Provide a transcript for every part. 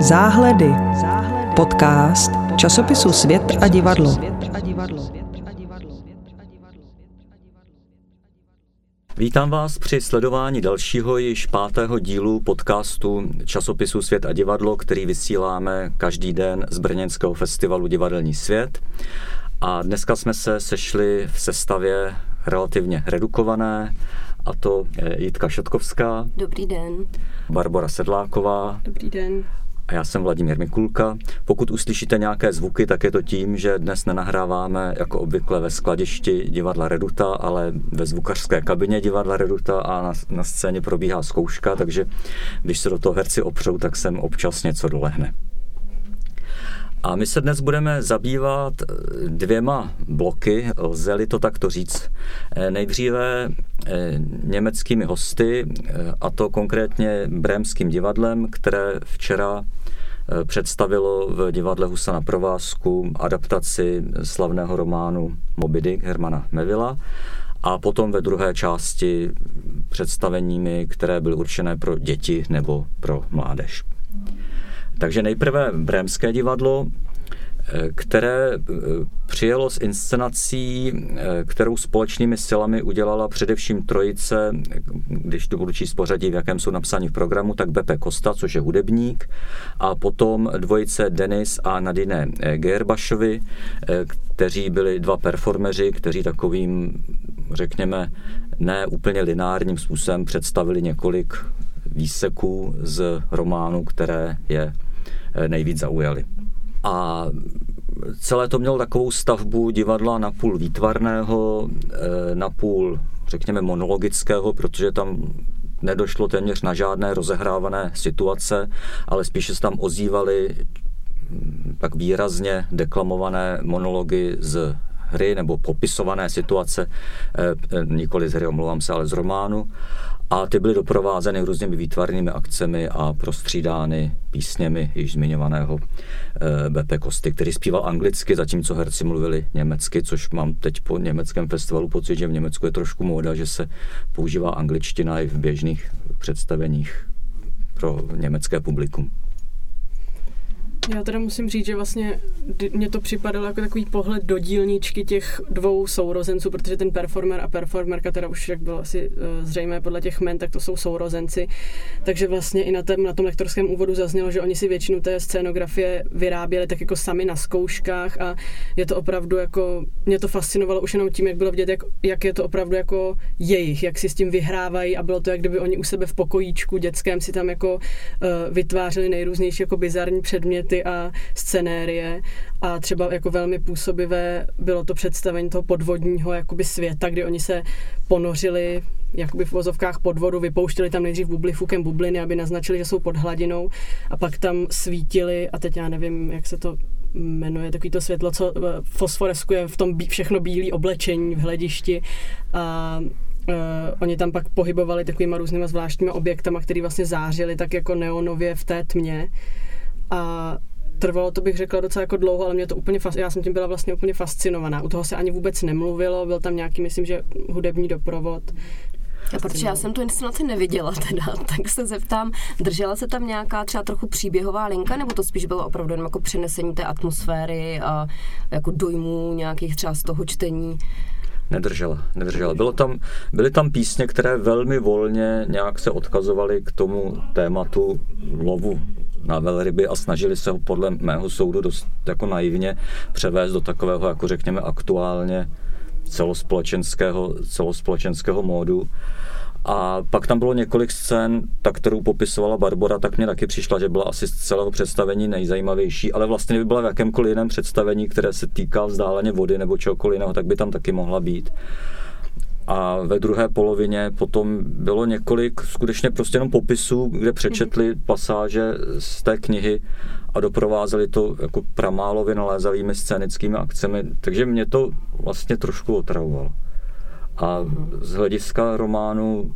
Záhledy. Podcast časopisu Svět a divadlo. Vítám vás při sledování dalšího již pátého dílu podcastu časopisu Svět a divadlo, který vysíláme každý den z Brněnského festivalu Divadelní svět. A dneska jsme se sešli v sestavě relativně redukované, a to Jitka Šatkovská. Dobrý den. Barbara Sedláková. Dobrý den. A já jsem Vladimír Mikulka. Pokud uslyšíte nějaké zvuky, tak je to tím, že dnes nenahráváme jako obvykle ve skladišti divadla Reduta, ale ve zvukařské kabině divadla Reduta a na, na scéně probíhá zkouška, takže když se do toho herci opřou, tak sem občas něco dolehne. A my se dnes budeme zabývat eh, dvěma bloky, lze-li to takto říct. Eh, nejdříve eh, německými hosty, a to konkrétně Brémským divadlem, které včera představilo v divadle Husa na provázku adaptaci slavného románu Moby Dick Hermana Mevilla a potom ve druhé části představeními, které byly určené pro děti nebo pro mládež. Takže nejprve Brémské divadlo, eh, které eh, přijelo s inscenací, eh, kterou společnými silami udělala především trojice, když to budu číst pořadí, v jakém jsou napsáni v programu, tak Bepe Kosta, což je hudebník, a potom dvojice Denis a Nadine Gerbašovi, kteří byli dva performeři, kteří takovým, řekněme, ne úplně lineárním způsobem představili několik výseků z románu, které je Eh, nejvíc zaujaly. A celé to mělo takovou stavbu divadla napůl výtvarného, eh, napůl, řekněme, monologického, protože tam nedošlo téměř na žádné rozehrávané situace, ale spíše se tam ozývaly hm, tak výrazně deklamované monology z hry nebo popisované situace, eh, nikoli z hry, omlouvám se, ale z románu a ty byly doprovázeny různými výtvarnými akcemi a prostřídány písněmi již zmiňovaného eh, BP Kosty, který zpíval anglicky, zatímco herci mluvili německy, což mám teď po německém festivalu pocit, že v Německu je trošku móda, že se používá angličtina i v běžných představeních pro německé publikum. Já teda musím říct, že vlastně mně to připadalo jako takový pohled do dílničky těch dvou sourozenců, protože ten performer a performerka, teda už jak bylo asi eh, zřejmé podle těch men, tak to jsou sourozenci. Takže vlastně i na, tém, na tom lektorském úvodu zaznělo, že oni si většinu té scénografie vyráběli tak jako sami na zkouškách a je to opravdu jako, mě to fascinovalo už jenom tím, jak bylo vidět, jak, jak je to opravdu jako jejich, jak si s tím vyhrávají a bylo to, jak kdyby oni u sebe v pokojíčku dětském si tam jako uh, vytvářeli nejrůznější jako bizarní předměty a scenérie a třeba jako velmi působivé bylo to představení toho podvodního jakoby světa, kdy oni se ponořili jakoby v vozovkách pod vodu, vypouštěli tam nejdřív bublifukem bubliny, aby naznačili, že jsou pod hladinou a pak tam svítili a teď já nevím, jak se to jmenuje, takový to světlo, co eh, fosforeskuje v tom bí, všechno bílé oblečení v hledišti a Uh, oni tam pak pohybovali takovýma různýma zvláštníma objektama, které vlastně zářily tak jako neonově v té tmě. A trvalo to bych řekla docela jako dlouho, ale mě to úplně, já jsem tím byla vlastně úplně fascinovaná. U toho se ani vůbec nemluvilo, byl tam nějaký, myslím, že hudební doprovod. A protože já jsem tu inscenaci neviděla teda, tak se zeptám, držela se tam nějaká třeba trochu příběhová linka, nebo to spíš bylo opravdu jenom jako přenesení té atmosféry a jako dojmů nějakých třeba z toho čtení? Nedržela, nedržela. Bylo tam, byly tam písně, které velmi volně nějak se odkazovaly k tomu tématu lovu na velryby a snažili se ho podle mého soudu dost jako naivně převést do takového, jako řekněme, aktuálně celospolečenského, celospolečenského módu. A pak tam bylo několik scén, tak kterou popisovala Barbara, tak mě taky přišla, že byla asi z celého představení nejzajímavější, ale vlastně by byla v jakémkoliv jiném představení, které se týká vzdáleně vody nebo čehokoliv jiného, tak by tam taky mohla být. A ve druhé polovině potom bylo několik skutečně prostě jenom popisů, kde přečetli mhm. pasáže z té knihy a doprovázeli to jako pramálo vynalézavými scénickými akcemi, takže mě to vlastně trošku otravovalo. A mhm. z hlediska románu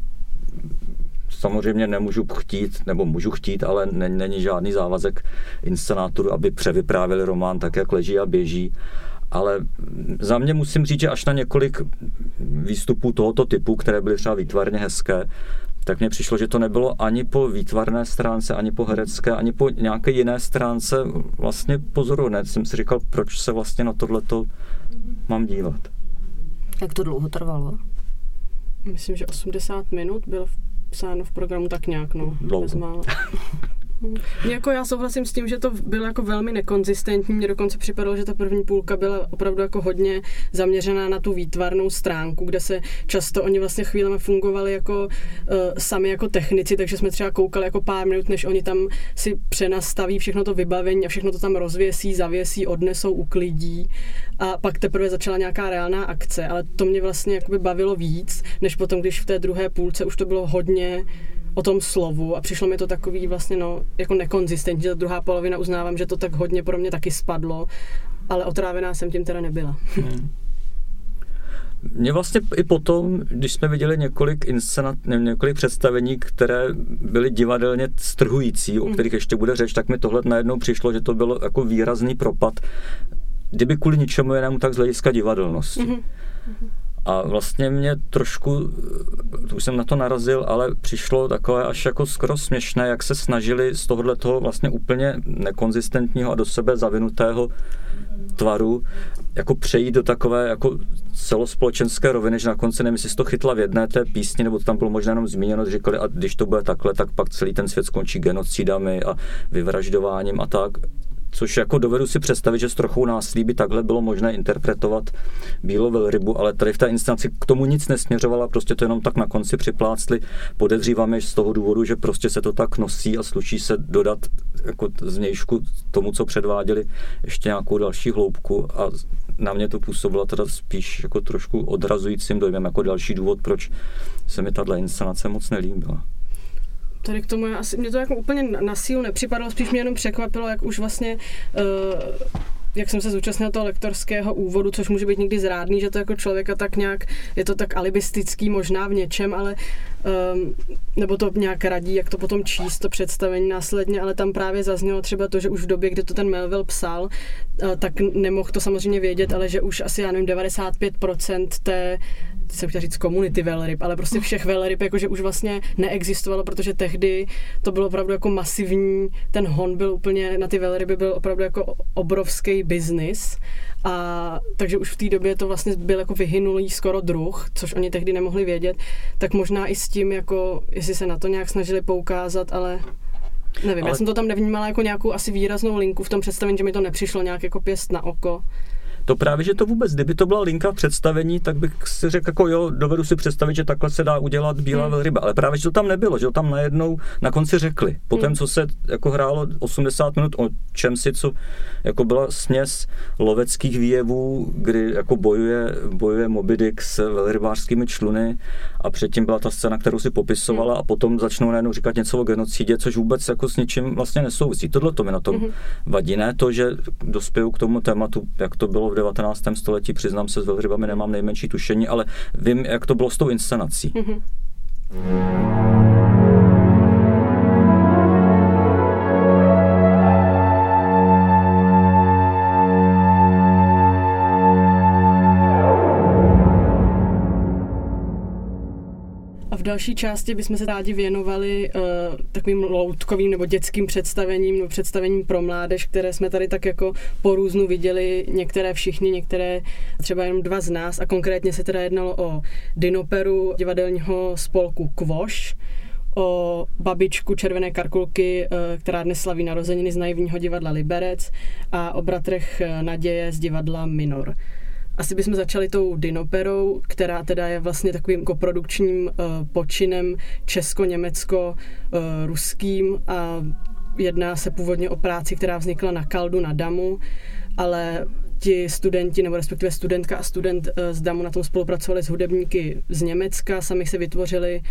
samozřejmě nemůžu chtít, nebo můžu chtít, ale není žádný závazek inscenátoru, aby převyprávili román tak, jak leží a běží ale za mě musím říct, že až na několik výstupů tohoto typu, které byly třeba výtvarně hezké, tak mně přišlo, že to nebylo ani po výtvarné stránce, ani po herecké, ani po nějaké jiné stránce vlastně pozorovné. Jsem si říkal, proč se vlastně na tohleto mám dívat. Jak to dlouho trvalo? Myslím, že 80 minut bylo psáno v programu tak nějak, no. Dlouho. Jako já souhlasím s tím, že to bylo jako velmi nekonzistentní. Mně dokonce připadalo, že ta první půlka byla opravdu jako hodně zaměřená na tu výtvarnou stránku, kde se často oni vlastně chvílemi fungovali jako uh, sami jako technici, takže jsme třeba koukali jako pár minut, než oni tam si přenastaví všechno to vybavení a všechno to tam rozvěsí, zavěsí, odnesou, uklidí a pak teprve začala nějaká reálná akce, ale to mě vlastně jakoby bavilo víc, než potom, když v té druhé půlce už to bylo hodně o tom slovu a přišlo mi to takový vlastně no, jako nekonzistentní, že ta druhá polovina uznávám, že to tak hodně pro mě taky spadlo, ale otrávená jsem tím teda nebyla. Hmm. Mě vlastně i potom, když jsme viděli několik inscenat, několik představení, které byly divadelně strhující, o hmm. kterých ještě bude řeč, tak mi tohle najednou přišlo, že to bylo jako výrazný propad, kdyby kvůli ničemu jinému, tak z hlediska divadelnosti. Mm-hmm. A vlastně mě trošku, už jsem na to narazil, ale přišlo takové až jako skoro směšné, jak se snažili z tohohle toho vlastně úplně nekonzistentního a do sebe zavinutého tvaru jako přejít do takové jako celospolečenské roviny, že na konci nevím, jestli to chytla v jedné té písni, nebo to tam bylo možná jenom zmíněno, říkali, a když to bude takhle, tak pak celý ten svět skončí genocidami a vyvraždováním a tak což jako dovedu si představit, že s trochou násilí by takhle bylo možné interpretovat bílou velrybu, ale tady v té instanci k tomu nic nesměřovala, prostě to jenom tak na konci připlácli. Podezříváme z toho důvodu, že prostě se to tak nosí a sluší se dodat jako zvnějšku tomu, co předváděli, ještě nějakou další hloubku a na mě to působilo teda spíš jako trošku odrazujícím dojmem, jako další důvod, proč se mi tahle inscenace moc nelíbila tady k tomu, asi, mě to jako úplně na sílu nepřipadalo, spíš mě jenom překvapilo, jak už vlastně uh, jak jsem se zúčastnil toho lektorského úvodu, což může být někdy zrádný, že to jako člověka tak nějak, je to tak alibistický možná v něčem, ale um, nebo to nějak radí, jak to potom číst, to představení následně, ale tam právě zaznělo třeba to, že už v době, kdy to ten Melville psal, uh, tak nemohl to samozřejmě vědět, ale že už asi, já nevím, 95% té jsem chtěla říct komunity velryb, ale prostě všech velryb, jakože už vlastně neexistovalo, protože tehdy to bylo opravdu jako masivní, ten hon byl úplně, na ty velryby byl opravdu jako obrovský biznis a takže už v té době to vlastně byl jako vyhynulý skoro druh, což oni tehdy nemohli vědět, tak možná i s tím, jako jestli se na to nějak snažili poukázat, ale nevím, ale... já jsem to tam nevnímala jako nějakou asi výraznou linku v tom představení, že mi to nepřišlo nějak jako pěst na oko. To právě, že to vůbec, kdyby to byla linka v představení, tak bych si řekl, jako jo, dovedu si představit, že takhle se dá udělat bílá hmm. velryba. Ale právě, že to tam nebylo, že to tam najednou na konci řekli. Potom, hmm. co se jako hrálo 80 minut o čem si, co jako byla směs loveckých výjevů, kdy jako bojuje, bojuje Moby Dick s velrybářskými čluny a předtím byla ta scéna, kterou si popisovala hmm. a potom začnou najednou říkat něco o genocidě, což vůbec jako s ničím vlastně nesouvisí. Tohle to mi na tom hmm. vadí, ne to, že dospěju k tomu tématu, jak to bylo v 19. století, přiznám se, s velrybami nemám nejmenší tušení, ale vím, jak to bylo s tou inscenací. Mm-hmm. Další části bychom se rádi věnovali uh, takovým loutkovým nebo dětským představením nebo představením pro mládež, které jsme tady tak jako po různu viděli, některé všichni, některé třeba jenom dva z nás a konkrétně se teda jednalo o dinoperu divadelního spolku Kvoš, o babičku Červené karkulky, eh, která dnes slaví narozeniny z naivního divadla Liberec a o bratrech eh, Naděje z divadla Minor. Asi bychom začali tou Dinoperou, která teda je vlastně takovým koprodukčním uh, počinem česko-německo-ruským uh, a jedná se původně o práci, která vznikla na Kaldu na Damu, ale ti studenti, nebo respektive studentka a student uh, z Damu na tom spolupracovali s hudebníky z Německa, sami se vytvořili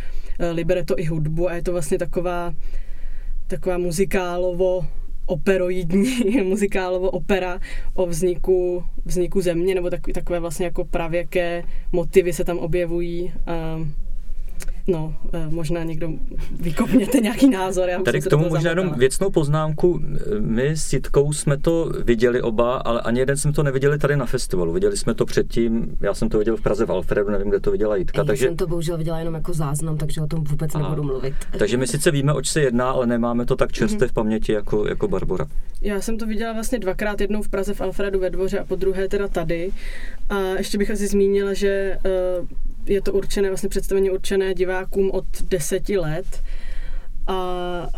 libreto i hudbu a je to vlastně taková taková muzikálovo operoidní muzikálovo opera o vzniku, vzniku země, nebo takové vlastně jako pravěké motivy se tam objevují. No, eh, možná někdo vykopněte nějaký názor. Já Tady k tomu možná jenom věcnou poznámku. My s Jitkou jsme to viděli oba, ale ani jeden jsme to neviděli tady na festivalu. Viděli jsme to předtím, já jsem to viděl v Praze v Alfredu, nevím, kde to viděla Jitka. Já takže... jsem to bohužel viděla jenom jako záznam, takže o tom vůbec Aha. nebudu mluvit. Takže my sice víme, oč se jedná, ale nemáme to tak čerstvě v paměti jako, jako Barbara. Já jsem to viděla vlastně dvakrát, jednou v Praze v Alfredu ve dvoře a po druhé teda tady. A ještě bych asi zmínila, že uh, je to určené, vlastně představení určené divákům od deseti let. A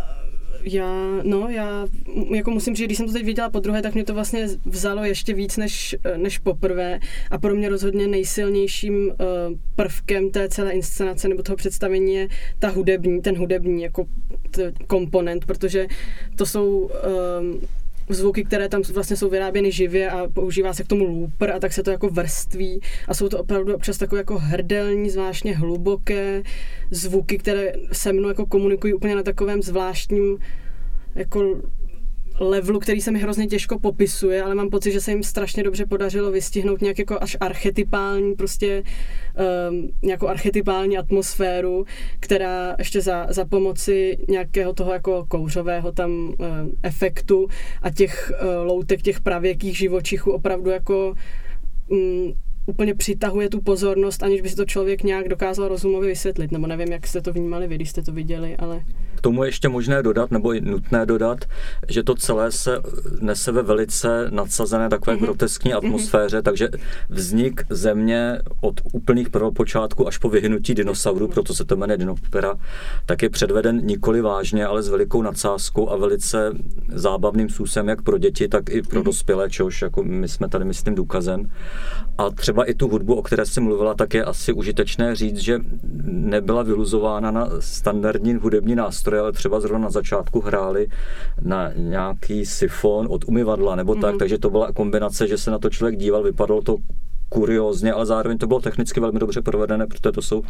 já, no, já jako musím říct, když jsem to teď viděla po druhé, tak mě to vlastně vzalo ještě víc než, než poprvé a pro mě rozhodně nejsilnějším uh, prvkem té celé inscenace nebo toho představení je ta hudební, ten hudební jako t- komponent, protože to jsou um, zvuky, které tam vlastně jsou vyráběny živě a používá se k tomu looper a tak se to jako vrství. A jsou to opravdu občas takové jako hrdelní, zvláštně hluboké zvuky, které se mnou jako komunikují úplně na takovém zvláštním jako levelu, který se mi hrozně těžko popisuje, ale mám pocit, že se jim strašně dobře podařilo vystihnout nějak jako až archetypální, prostě um, nějakou archetypální atmosféru, která ještě za, za pomoci nějakého toho jako kouřového tam um, efektu a těch uh, loutek, těch pravěkých živočichů opravdu jako um, úplně přitahuje tu pozornost, aniž by si to člověk nějak dokázal rozumově vysvětlit. Nebo nevím, jak jste to vnímali vy, když jste to viděli, ale... Tomu je ještě možné dodat, nebo i nutné dodat, že to celé se nese ve velice nadsazené takové mm-hmm. groteskní mhm. atmosféře, mm-hmm. takže vznik země od úplných prvopočátku až po vyhnutí dinosaurů, proto se to jmenuje Dinopera, tak je předveden nikoli vážně, ale s velikou nadsázkou a velice zábavným způsobem, jak pro děti, tak i pro mm-hmm. dospělé, čehož jako my jsme tady, myslím, důkazem. A třeba i tu hudbu, o které jsi mluvila, tak je asi užitečné říct, že nebyla vyluzována na standardní hudební nástroje, ale třeba zrovna na začátku hráli na nějaký sifon od umyvadla nebo tak, mm-hmm. takže to byla kombinace, že se na to člověk díval, vypadalo to kuriózně, ale zároveň to bylo technicky velmi dobře provedené, protože to jsou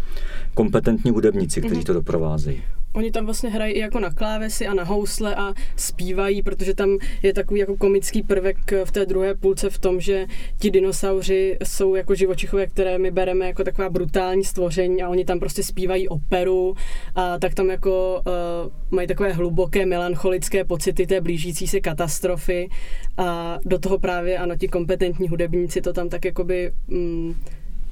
kompetentní hudebníci, kteří mm-hmm. to doprovázejí. Oni tam vlastně hrají i jako na klávesy a na housle a zpívají, protože tam je takový jako komický prvek v té druhé půlce v tom, že ti dinosauři jsou jako živočichové, které my bereme jako taková brutální stvoření a oni tam prostě zpívají operu a tak tam jako uh, mají takové hluboké melancholické pocity té blížící se katastrofy a do toho právě ano, ti kompetentní hudebníci to tam tak jakoby mm,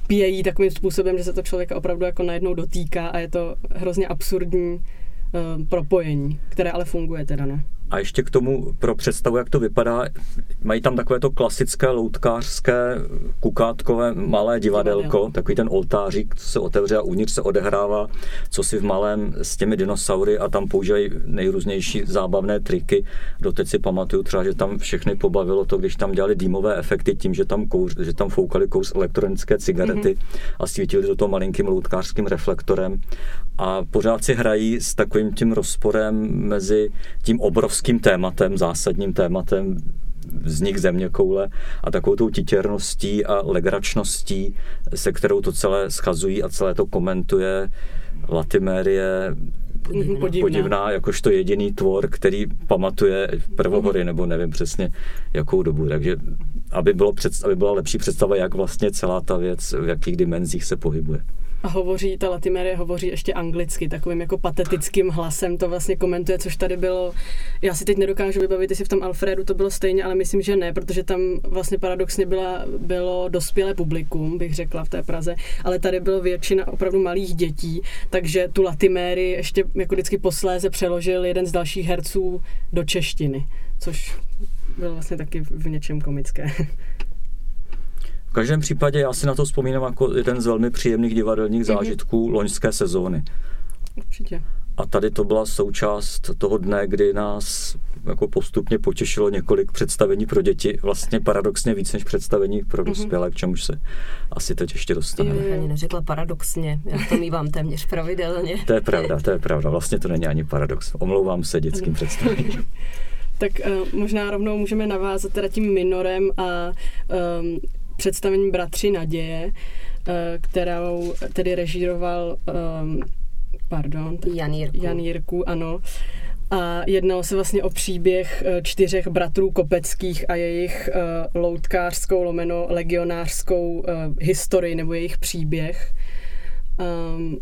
pějí takovým způsobem, že se to člověka opravdu jako najednou dotýká a je to hrozně absurdní uh, propojení, které ale funguje teda, no. A ještě k tomu pro představu, jak to vypadá, mají tam takové to klasické loutkářské kukátkové malé divadelko, takový ten oltářík, co se otevře a uvnitř se odehrává, co si v malém s těmi dinosaury a tam používají nejrůznější zábavné triky. Doteď si pamatuju třeba, že tam všechny pobavilo to, když tam dělali dýmové efekty tím, že tam, kouř, že tam foukali kous elektronické cigarety mm-hmm. a svítili do toho malinkým loutkářským reflektorem. A pořád si hrají s takovým tím rozporem mezi tím obrovským tématem, zásadním tématem vznik země koule a takovou tou titěrností a legračností, se kterou to celé schazují a celé to komentuje Latimérie podivná. podivná, jakožto jediný tvor, který pamatuje prvohory, nebo nevím přesně jakou dobu. Takže aby, bylo před, aby byla lepší představa, jak vlastně celá ta věc, v jakých dimenzích se pohybuje. A hovoří, ta Latimerie hovoří ještě anglicky, takovým jako patetickým hlasem to vlastně komentuje, což tady bylo, já si teď nedokážu vybavit, jestli v tom Alfredu to bylo stejně, ale myslím, že ne, protože tam vlastně paradoxně byla, bylo dospělé publikum, bych řekla v té Praze, ale tady bylo většina opravdu malých dětí, takže tu Latimérii ještě jako vždycky posléze přeložil jeden z dalších herců do češtiny, což bylo vlastně taky v něčem komické. každém případě já si na to vzpomínám jako jeden z velmi příjemných divadelních mm-hmm. zážitků loňské sezóny. Určitě. A tady to byla součást toho dne, kdy nás jako postupně potěšilo několik představení pro děti, vlastně paradoxně víc než představení pro mhm. dospělé, k čemuž se asi teď ještě dostaneme. Já ani neřekla paradoxně, já to mývám téměř pravidelně. To je pravda, to je pravda, vlastně to není ani paradox. Omlouvám se dětským představením. tak uh, možná rovnou můžeme navázat teda tím minorem a um, představení Bratři naděje, eh, kterou tedy režíroval um, pardon, Jan Jirku. Jan Jirku, ano. A jednalo se vlastně o příběh eh, čtyřech bratrů Kopeckých a jejich uh, loutkářskou, lomeno legionářskou uh, historii nebo jejich příběh. Um,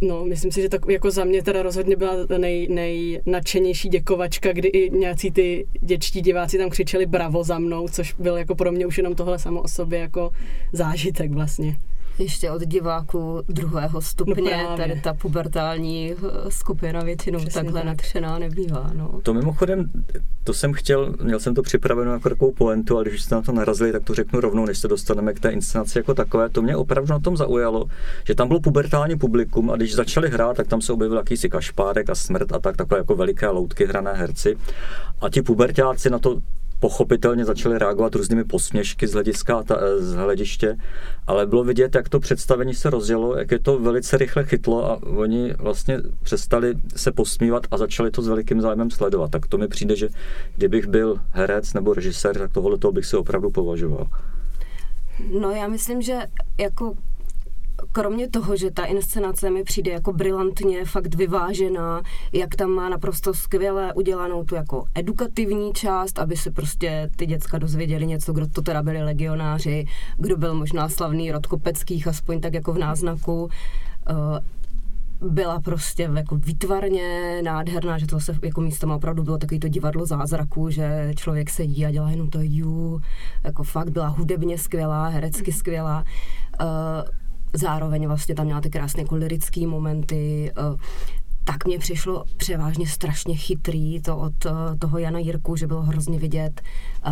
No, myslím si, že tak jako za mě teda rozhodně byla nej, nejnadšenější děkovačka, kdy i nějací ty děčtí diváci tam křičeli bravo za mnou, což byl jako pro mě už jenom tohle samo o sobě jako zážitek vlastně. Ještě od diváků druhého stupně, no tady ta pubertální eh, skupina většinou Přesně takhle tak. natřená nebývá. No. To mimochodem, to jsem chtěl, měl jsem to připraveno jako takovou poentu, ale když jste na to narazili, tak to řeknu rovnou, než se dostaneme k té inscenaci jako takové. To mě opravdu na tom zaujalo, že tam bylo pubertální publikum a když začali hrát, tak tam se objevil jakýsi kašpárek a smrt a tak, takové jako veliké loutky hrané herci. A ti pubertáci na to pochopitelně začali reagovat různými posměšky z hlediska ta, eh, z hlediště, ale bylo vidět, jak to představení se rozjelo, jak je to velice rychle chytlo a oni vlastně přestali se posmívat a začali to s velikým zájmem sledovat. Tak to mi přijde, že kdybych byl herec nebo režisér, tak tohle toho bych si opravdu považoval. No já myslím, že jako kromě toho, že ta inscenace mi přijde jako brilantně, fakt vyvážená, jak tam má naprosto skvěle udělanou tu jako edukativní část, aby se prostě ty děcka dozvěděli něco, kdo to teda byli legionáři, kdo byl možná slavný rod Kopeckých, aspoň tak jako v náznaku eh, byla prostě jako výtvarně nádherná, že to se jako místo opravdu bylo takový to divadlo zázraku, že člověk sedí a dělá jenom to ju, jako fakt byla hudebně skvělá, herecky skvělá. Uh, zároveň vlastně tam měla ty krásné jako lirické momenty, eh, tak mě přišlo převážně strašně chytrý to od eh, toho Jana Jirku, že bylo hrozně vidět eh,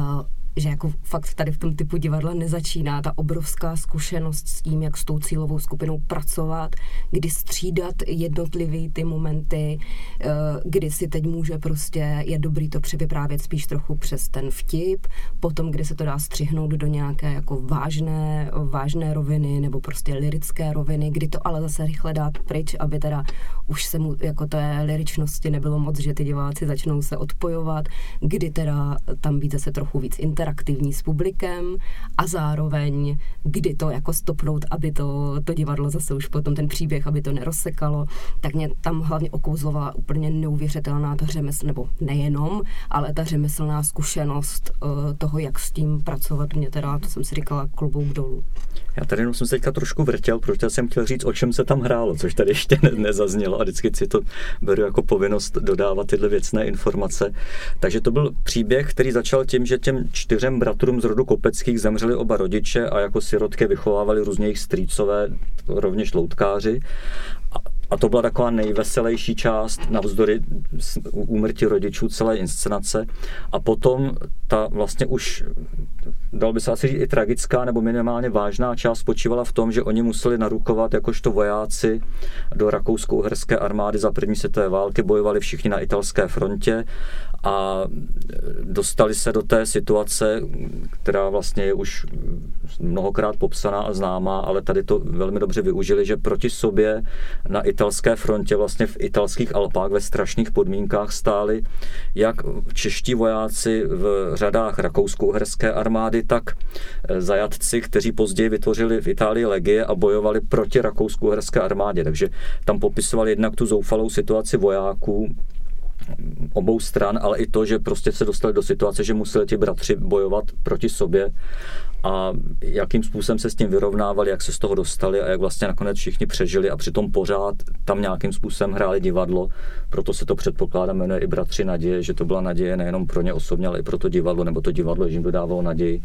že jako fakt tady v tom typu divadla nezačíná ta obrovská zkušenost s tím, jak s tou cílovou skupinou pracovat, kdy střídat jednotlivý ty momenty, eh, kdy si teď může prostě, je dobrý to převyprávět spíš trochu přes ten vtip, potom, kdy se to dá střihnout do nějaké jako vážné, vážné roviny nebo prostě lirické roviny, kdy to ale zase rychle dát pryč, aby teda už se mu jako té liričnosti nebylo moc, že ty diváci začnou se odpojovat, kdy teda tam být zase trochu víc inter interaktivní s publikem a zároveň, kdy to jako stopnout, aby to, to divadlo zase už potom ten příběh, aby to nerozsekalo, tak mě tam hlavně okouzlovala úplně neuvěřitelná ta řemesl, nebo nejenom, ale ta řemeslná zkušenost uh, toho, jak s tím pracovat, mě teda, to jsem si říkala, klobouk dolů. Já tady jenom jsem se teďka trošku vrtěl, protože jsem chtěl říct, o čem se tam hrálo, což tady ještě ne, nezaznělo a vždycky si to beru jako povinnost dodávat tyhle věcné informace. Takže to byl příběh, který začal tím, že těm čtyřem bratrům z rodu Kopeckých zemřeli oba rodiče a jako sirotky vychovávali různě jejich strýcové, rovněž loutkáři. A to byla taková nejveselější část navzdory úmrtí rodičů celé inscenace. A potom ta vlastně už, dal by se asi říct, i tragická nebo minimálně vážná část spočívala v tom, že oni museli narukovat jakožto vojáci do rakousko-uherské armády za první světové války, bojovali všichni na italské frontě a dostali se do té situace, která vlastně je už mnohokrát popsaná a známá, ale tady to velmi dobře využili, že proti sobě na italské frontě, vlastně v italských Alpách ve strašných podmínkách stáli jak čeští vojáci v řadách rakousko-uherské armády, tak zajatci, kteří později vytvořili v Itálii legie a bojovali proti rakousko-uherské armádě. Takže tam popisovali jednak tu zoufalou situaci vojáků, obou stran, ale i to, že prostě se dostali do situace, že museli ti bratři bojovat proti sobě a jakým způsobem se s tím vyrovnávali, jak se z toho dostali a jak vlastně nakonec všichni přežili a přitom pořád tam nějakým způsobem hráli divadlo. Proto se to předpokládá jmenuje i Bratři naděje, že to byla naděje nejenom pro ně osobně, ale i pro to divadlo, nebo to divadlo jim dodávalo naději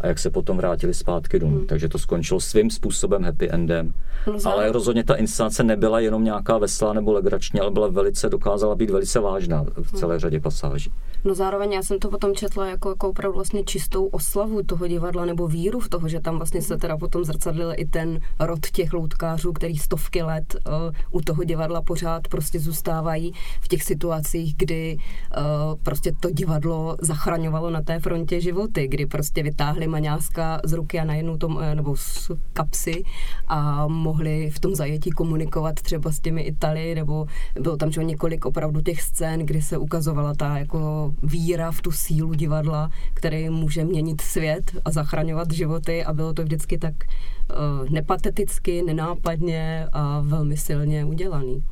a jak se potom vrátili zpátky domů. Hmm. Takže to skončilo svým způsobem happy endem. No, ale rozhodně ta inscenace nebyla jenom nějaká veselá nebo legrační, ale byla velice, dokázala být velice vážná v celé řadě pasáží. No zároveň já jsem to potom četla jako, jako opravdu vlastně čistou oslavu toho divadla nebo víru v toho, že tam vlastně se teda potom zrcadlil i ten rod těch loutkářů, který stovky let uh, u toho divadla pořád prostě zůstávají v těch situacích, kdy uh, prostě to divadlo zachraňovalo na té frontě životy, kdy prostě vytáhli maňáska z ruky a najednou tom, uh, nebo z kapsy a mohli v tom zajetí komunikovat třeba s těmi Itali, nebo bylo tam několik opravdu těch scén, kdy se ukazovala ta jako víra v tu sílu divadla, který může měnit svět a zachraňovat životy a bylo to vždycky tak uh, nepateticky, nenápadně a velmi silně udělaný.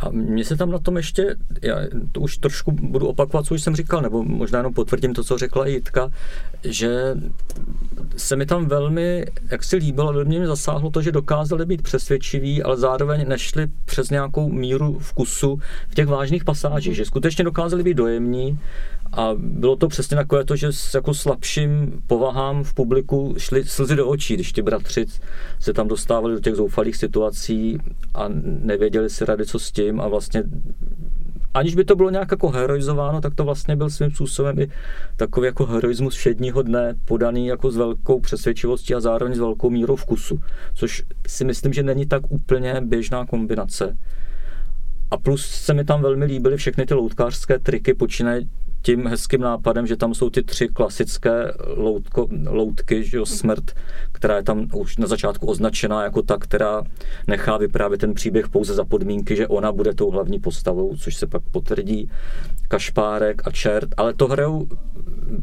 A mně se tam na tom ještě, já to už trošku budu opakovat, co už jsem říkal, nebo možná jenom potvrdím to, co řekla Jitka, že se mi tam velmi, jak si líbilo, velmi mě zasáhlo to, že dokázali být přesvědčiví, ale zároveň nešli přes nějakou míru vkusu v těch vážných pasážích, že skutečně dokázali být dojemní a bylo to přesně takové to, že s jako slabším povahám v publiku šly slzy do očí, když ti bratři se tam dostávali do těch zoufalých situací a nevěděli si rady, co s tím a vlastně aniž by to bylo nějak jako heroizováno, tak to vlastně byl svým způsobem i takový jako heroismus všedního dne, podaný jako s velkou přesvědčivostí a zároveň s velkou mírou vkusu, což si myslím, že není tak úplně běžná kombinace. A plus se mi tam velmi líbily všechny ty loutkářské triky, počínaje tím hezkým nápadem, že tam jsou ty tři klasické loutko, loutky, že jo, smrt, která je tam už na začátku označená jako ta, která nechá vyprávět ten příběh pouze za podmínky, že ona bude tou hlavní postavou, což se pak potvrdí. Kašpárek a čert, ale to hrajou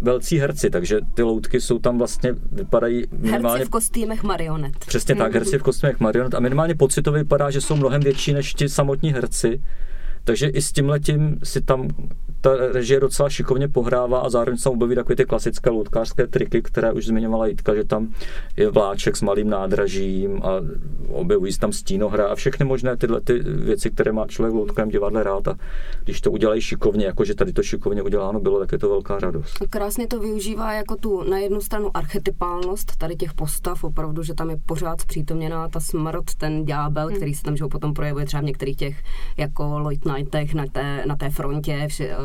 velcí herci, takže ty loutky jsou tam vlastně, vypadají minimálně... Herci v kostýmech marionet. Přesně tak, herci v kostýmech marionet a minimálně pocitově vypadá, že jsou mnohem větší než ti samotní herci. Takže i s tím letím si tam ta režie docela šikovně pohrává a zároveň se objeví takové ty klasické loutkářské triky, které už zmiňovala Jitka, že tam je vláček s malým nádražím a objevují se tam stínohra a všechny možné tyhle ty věci, které má člověk v loutkém divadle rád a když to udělají šikovně, jako že tady to šikovně uděláno bylo, tak je to velká radost. Krásně to využívá jako tu na jednu stranu archetypálnost tady těch postav, opravdu, že tam je pořád zpřítomněná ta smrt, ten ďábel, hmm. který se tam že potom projevuje třeba v některých těch jako Lloyd Knightech na té, na té frontě, vše,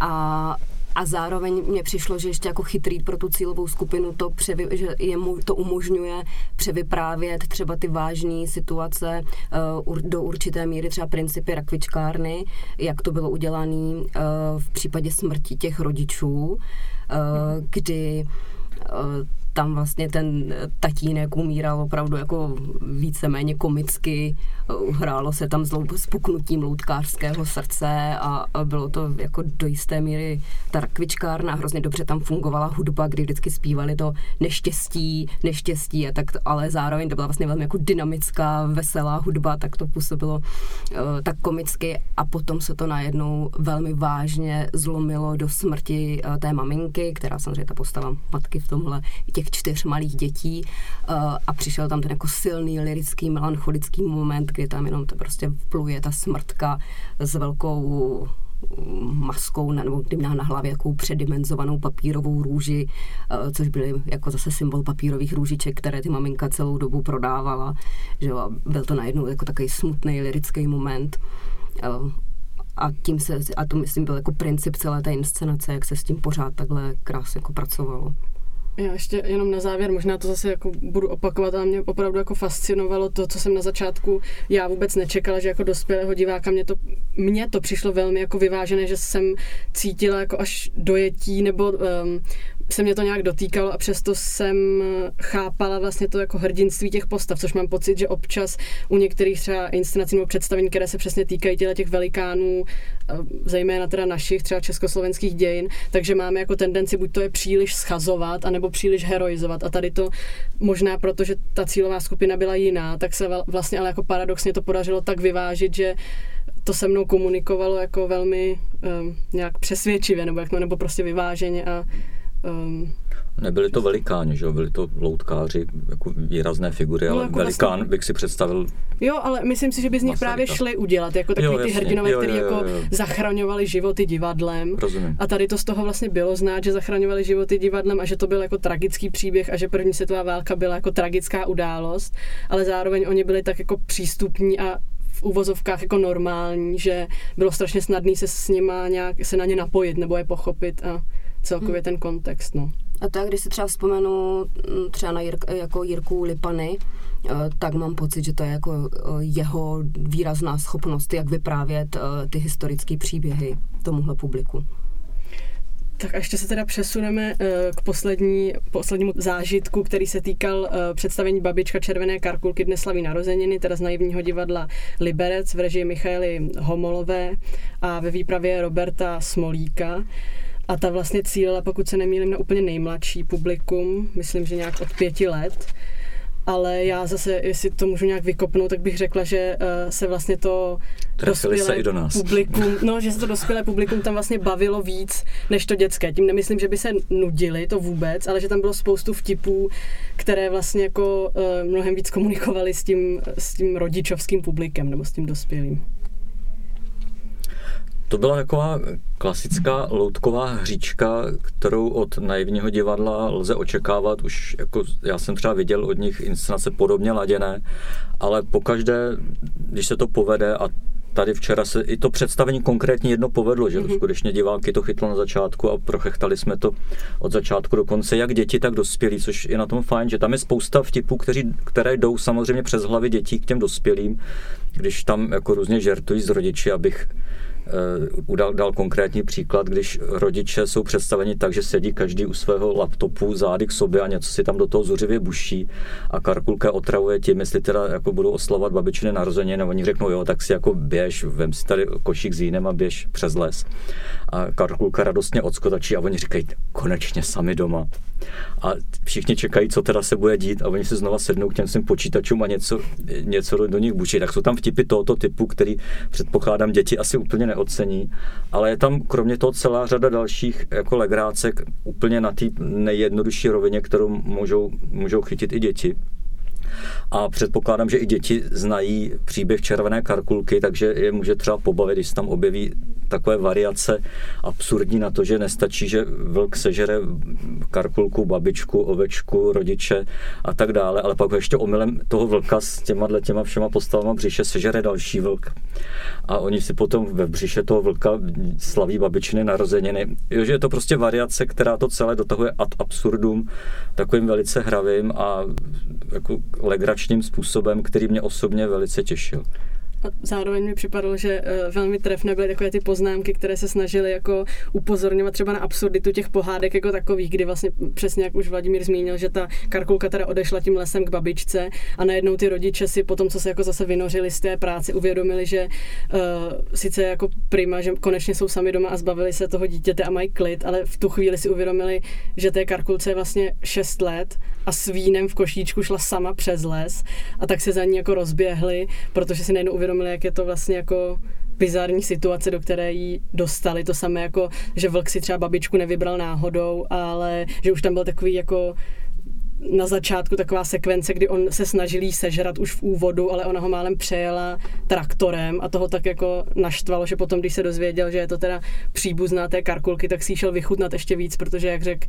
a, a zároveň mě přišlo, že ještě jako chytrý pro tu cílovou skupinu to, převy, že jemu to umožňuje převyprávět třeba ty vážné situace uh, do určité míry, třeba principy rakvičkárny, jak to bylo udělané uh, v případě smrti těch rodičů, uh, kdy tam vlastně ten tatínek umíral opravdu jako víceméně komicky, hrálo se tam zlou spuknutím loutkářského srdce a, bylo to jako do jisté míry tarkvičkárna, hrozně dobře tam fungovala hudba, kdy vždycky zpívali to neštěstí, neštěstí a tak, ale zároveň to byla vlastně velmi jako dynamická, veselá hudba, tak to působilo uh, tak komicky. A potom se to najednou velmi vážně zlomilo do smrti uh, té maminky, která samozřejmě ta postava matky v tomhle čtyř malých dětí uh, a přišel tam ten jako silný lirický melancholický moment, kdy tam jenom to prostě vpluje ta smrtka s velkou maskou, nebo kdy měla na hlavě jakou předimenzovanou papírovou růži, uh, což byly jako zase symbol papírových růžiček, které ty maminka celou dobu prodávala. Že jo, byl to najednou jako takový smutný lirický moment. Uh, a tím se, a to myslím byl jako princip celé té inscenace, jak se s tím pořád takhle krásně jako pracovalo. Já ještě jenom na závěr, možná to zase jako budu opakovat, ale mě opravdu jako fascinovalo to, co jsem na začátku já vůbec nečekala, že jako dospělého diváka mě to, mně to přišlo velmi jako vyvážené, že jsem cítila jako až dojetí nebo um, se mě to nějak dotýkalo a přesto jsem chápala vlastně to jako hrdinství těch postav, což mám pocit, že občas u některých třeba inscenací nebo představení, které se přesně týkají těch velikánů, eh, zejména teda našich třeba československých dějin, takže máme jako tendenci buď to je příliš schazovat, anebo příliš heroizovat. A tady to možná proto, že ta cílová skupina byla jiná, tak se vlastně ale jako paradoxně to podařilo tak vyvážit, že to se mnou komunikovalo jako velmi um, nějak přesvědčivě, nebo, jak, nebo prostě vyváženě a Um, Nebyli to velikáni, že jo? Byli to loutkáři, jako výrazné figury, no, ale jako velikán vlastně... bych si představil. Jo, ale myslím si, že by z nich Masarika. právě šli udělat, jako takový jo, ty hrdinové, kteří jako zachraňovali životy divadlem. Rozumím. A tady to z toho vlastně bylo znát, že zachraňovali životy divadlem a že to byl jako tragický příběh a že první světová válka byla jako tragická událost, ale zároveň oni byli tak jako přístupní a v uvozovkách jako normální, že bylo strašně snadné se s nima nějak se na ně napojit nebo je pochopit a celkově hmm. ten kontext. No. A tak, když si třeba vzpomenu mm, třeba na Jirk, jako Jirku Lipany, eh, tak mám pocit, že to je jako eh, jeho výrazná schopnost, jak vyprávět eh, ty historické příběhy tomuhle publiku. Tak a ještě se teda přesuneme k poslední, poslednímu zážitku, který se týkal představení Babička Červené karkulky dnes slaví narozeniny, teda z naivního divadla Liberec v režii Michaely Homolové a ve výpravě Roberta Smolíka. A ta vlastně cílila, pokud se nemýlím, na úplně nejmladší publikum, myslím, že nějak od pěti let. ale já zase, jestli to můžu nějak vykopnout, tak bych řekla, že uh, se vlastně to Trefili se i do nás. publikum, no, že se to dospělé publikum tam vlastně bavilo víc než to dětské. Tím nemyslím, že by se nudili, to vůbec, ale že tam bylo spoustu vtipů, které vlastně jako uh, mnohem víc komunikovali s tím, s tím rodičovským publikem nebo s tím dospělým. To byla taková klasická loutková hříčka, kterou od naivního divadla lze očekávat. Už jako já jsem třeba viděl od nich inscenace podobně laděné, ale pokaždé, když se to povede a tady včera se i to představení konkrétně jedno povedlo, že mm-hmm. skutečně diváky to chytlo na začátku a prochechtali jsme to od začátku do konce, jak děti, tak dospělí, což je na tom fajn, že tam je spousta vtipů, kteří, které jdou samozřejmě přes hlavy dětí k těm dospělým, když tam jako různě žertují z rodiči, abych udal, dal konkrétní příklad, když rodiče jsou představeni tak, že sedí každý u svého laptopu zády k sobě a něco si tam do toho zuřivě buší a Karkulka otravuje tím, jestli teda jako budou oslovat babičiny narozeniny, oni řeknou, jo, tak si jako běž, vem si tady košík s vínem a běž přes les. A Karkulka radostně odskotačí a oni říkají, konečně sami doma. A všichni čekají, co teda se bude dít a oni se znova sednou k těm svým počítačům a něco, něco do, nich bučí. Tak jsou tam vtipy tohoto typu, který předpokládám děti asi úplně neocení, ale je tam kromě toho celá řada dalších jako legrácek úplně na té nejjednodušší rovině, kterou můžou, můžou chytit i děti. A předpokládám, že i děti znají příběh červené karkulky, takže je může třeba pobavit, když se tam objeví takové variace absurdní na to, že nestačí, že vlk sežere karkulku, babičku, ovečku, rodiče a tak dále, ale pak ještě omylem toho vlka s těma těma všema postavama břiše sežere další vlk. A oni si potom ve břiše toho vlka slaví babičiny narozeniny. Jo, že je to prostě variace, která to celé dotahuje ad absurdum takovým velice hravým a jako legračním způsobem, který mě osobně velice těšil. A zároveň mi připadalo, že uh, velmi trefné byly takové ty poznámky, které se snažily jako upozorňovat třeba na absurditu těch pohádek jako takových, kdy vlastně přesně jak už Vladimír zmínil, že ta karkulka teda odešla tím lesem k babičce a najednou ty rodiče si potom, co se jako zase vynořili z té práce, uvědomili, že uh, sice jako prima, že konečně jsou sami doma a zbavili se toho dítěte a mají klid, ale v tu chvíli si uvědomili, že té karkulce je vlastně 6 let a s vínem v košíčku šla sama přes les a tak se za ní jako rozběhli, protože si najednou uvědomili, jak je to vlastně jako bizarní situace, do které jí dostali. To samé jako, že vlk si třeba babičku nevybral náhodou, ale že už tam byl takový jako na začátku taková sekvence, kdy on se snažil jí sežrat už v úvodu, ale ona ho málem přejela traktorem a toho tak jako naštvalo, že potom, když se dozvěděl, že je to teda příbuzná té karkulky, tak si šel vychutnat ještě víc, protože jak řekl,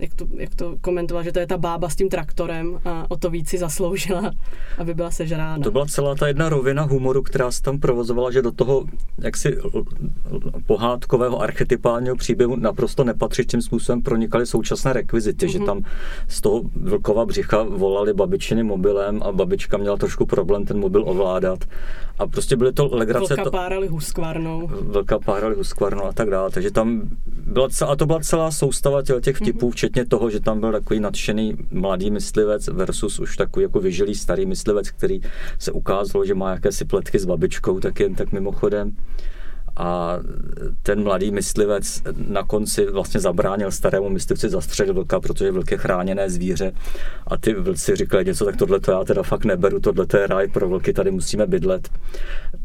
jak to, jak to komentoval, že to je ta bába s tím traktorem a o to víc si zasloužila, aby byla sežrána. To byla celá ta jedna rovina humoru, která se tam provozovala, že do toho jaksi pohádkového archetypálního příběhu naprosto nepatřičným způsobem pronikaly současné rekvizity, mm-hmm. že mhm. tam z toho vlkova břicha volali babičiny mobilem a babička měla trošku problém ten mobil ovládat. A prostě byly to legrace... Vlka párali huskvarnou. Vlka párali huskvarnou a tak dále. Takže tam byla, a to byla celá soustava těch vtipů, mm-hmm. včetně toho, že tam byl takový nadšený mladý myslivec versus už takový jako vyžilý starý myslivec, který se ukázalo, že má jakési pletky s babičkou, tak jen tak mimochodem a ten mladý myslivec na konci vlastně zabránil starému myslivci zastřelit vlka, protože vlk je chráněné zvíře a ty vlci říkali něco, tak tohle to já teda fakt neberu, tohle to je ráj pro vlky, tady musíme bydlet.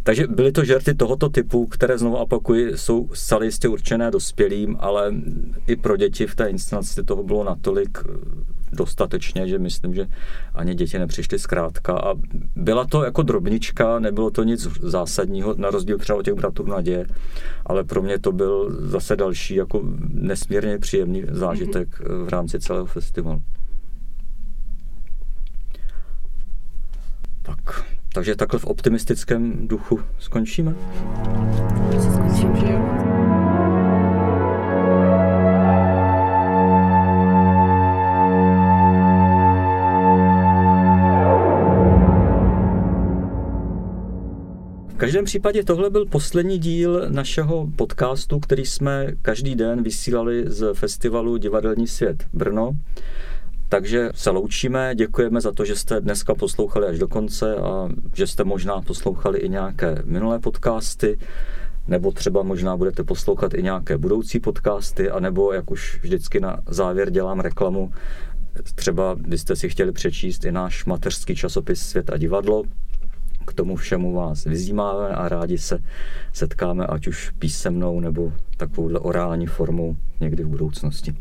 Takže byly to žerty tohoto typu, které znovu opakuji, jsou zcela jistě určené dospělým, ale i pro děti v té inscenaci toho bylo natolik dostatečně, že myslím, že ani děti nepřišly zkrátka. A byla to jako drobnička, nebylo to nic zásadního, na rozdíl třeba od těch bratrů Naděje, ale pro mě to byl zase další jako nesmírně příjemný zážitek mm-hmm. v rámci celého festivalu. Tak, takže takhle v optimistickém duchu skončíme. Každém případě tohle byl poslední díl našeho podcastu, který jsme každý den vysílali z festivalu Divadelní svět Brno. Takže se loučíme, děkujeme za to, že jste dneska poslouchali až do konce a že jste možná poslouchali i nějaké minulé podcasty, nebo třeba možná budete poslouchat i nějaké budoucí podcasty, anebo jak už vždycky na závěr dělám reklamu, třeba byste si chtěli přečíst i náš mateřský časopis Svět a divadlo, k tomu všemu vás vyzýváme a rádi se setkáme, ať už písemnou nebo takovouhle orální formou někdy v budoucnosti.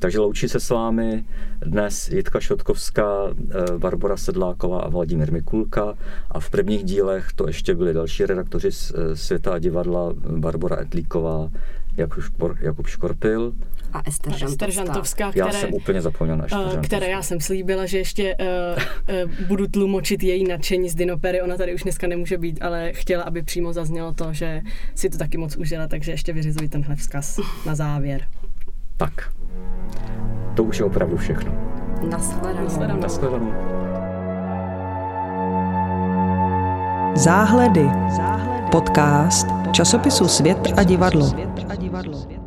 Takže loučí se s vámi dnes Jitka Šotkovská, eh, Barbara Sedláková a Vladimír Mikulka a v prvních dílech to ještě byli další redaktoři z eh, Světa divadla Barbara Etlíková, Jakub Škorpil a Ester Žantovská. Ester Žantovská které, já jsem úplně zapomněl na Ester uh, Které já jsem slíbila, že ještě uh, uh, budu tlumočit její nadšení z Dinopery. Ona tady už dneska nemůže být, ale chtěla, aby přímo zaznělo to, že si to taky moc užila, takže ještě vyřizuji tenhle vzkaz na závěr. Tak, to už je opravdu všechno. Naschledanou. Naschledanou. Záhledy. Podcast časopisu Svět a divadlo. Svět a divadlo.